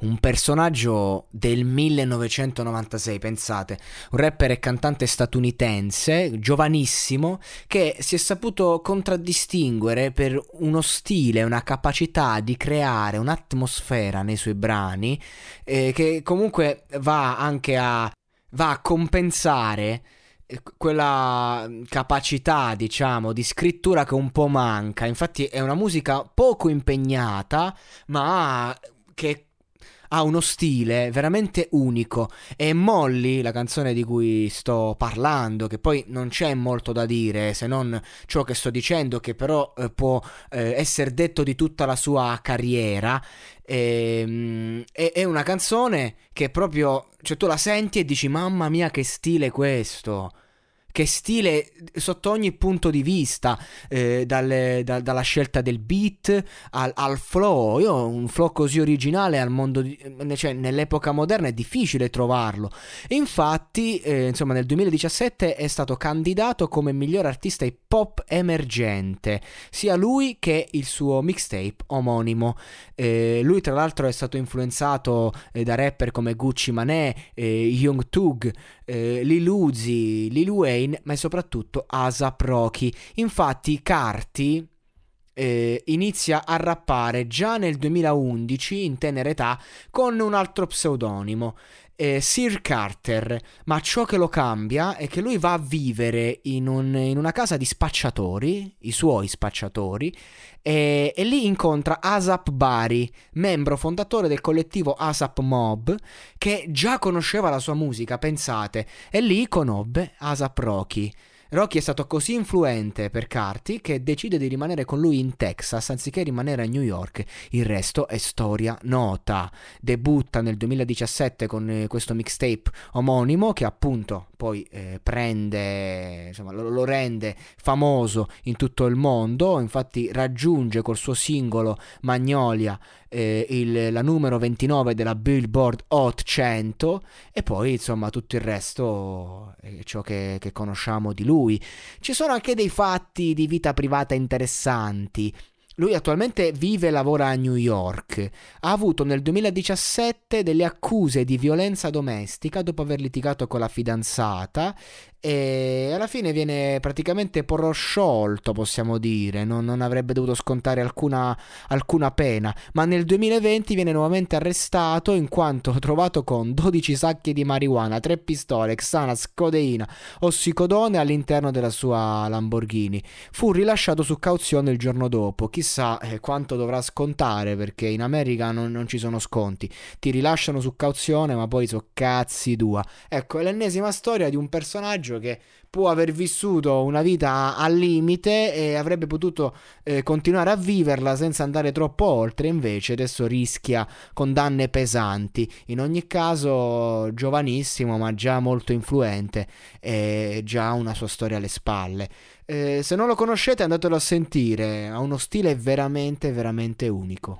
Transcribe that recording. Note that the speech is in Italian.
un personaggio del 1996, pensate, un rapper e cantante statunitense, giovanissimo, che si è saputo contraddistinguere per uno stile, una capacità di creare un'atmosfera nei suoi brani, eh, che comunque va anche a, va a compensare eh, quella capacità, diciamo, di scrittura che un po' manca. Infatti è una musica poco impegnata, ma che ha uno stile veramente unico. E Molly, la canzone di cui sto parlando, che poi non c'è molto da dire se non ciò che sto dicendo, che però eh, può eh, essere detto di tutta la sua carriera, ehm, è, è una canzone che proprio, cioè tu la senti e dici mamma mia che stile questo che stile sotto ogni punto di vista, eh, dalle, da, dalla scelta del beat al, al, flow. Io un flow così originale al mondo di, cioè, nell'epoca moderna è difficile trovarlo. infatti, eh, insomma, nel 2017 è stato candidato come miglior artista hip hop emergente, sia lui che il suo mixtape omonimo. Eh, lui, tra l'altro, è stato influenzato eh, da rapper come Gucci Mané, eh, Young Tug, eh, Lil Uzi, Lil Wayne, ma soprattutto Asap Rocky. Infatti, Carti eh, inizia a rappare già nel 2011 in tenera età con un altro pseudonimo eh, Sir Carter, ma ciò che lo cambia è che lui va a vivere in, un, in una casa di spacciatori, i suoi spacciatori, e, e, lì incontra Asap Bari, membro fondatore del collettivo Asap Mob, che già conosceva la sua musica, pensate, e lì conobbe Asap Rocky. Rocky è stato così influente per Carty che decide di rimanere con lui in Texas anziché rimanere a New York. Il resto è storia nota. Debutta nel 2017 con eh, questo mixtape omonimo che appunto poi eh, prende, insomma, lo, lo, rende famoso in tutto il mondo. Infatti raggiunge col suo singolo Magnolia eh, il, la numero 29 della Billboard Hot 100 e poi insomma tutto il resto è ciò che, che conosciamo di lui. Ci sono anche dei fatti di vita privata interessanti. Lui attualmente vive e lavora a New York. Ha avuto nel 2017 delle accuse di violenza domestica dopo aver litigato con la fidanzata e alla fine viene praticamente prosciolto, possiamo dire, non, non avrebbe dovuto scontare alcuna, alcuna, pena, ma nel 2020 viene nuovamente arrestato in quanto trovato con 12 sacchi di marijuana, 3 pistole, Xanax, codeina, ossicodone all'interno della sua Lamborghini. Fu rilasciato su cauzione il giorno dopo, chissà eh, quanto dovrà scontare perché in America non, non ci sono sconti, ti rilasciano su cauzione ma poi so cazzi tua. Ecco, è l'ennesima storia di un personaggio che può aver vissuto una vita al limite e avrebbe potuto eh, continuare a viverla senza andare troppo oltre, invece adesso rischia condanne pesanti. In ogni caso, giovanissimo, ma già molto influente e già una sua storia alle spalle. Eh, se non lo conoscete, andatelo a sentire, ha uno stile veramente, veramente unico.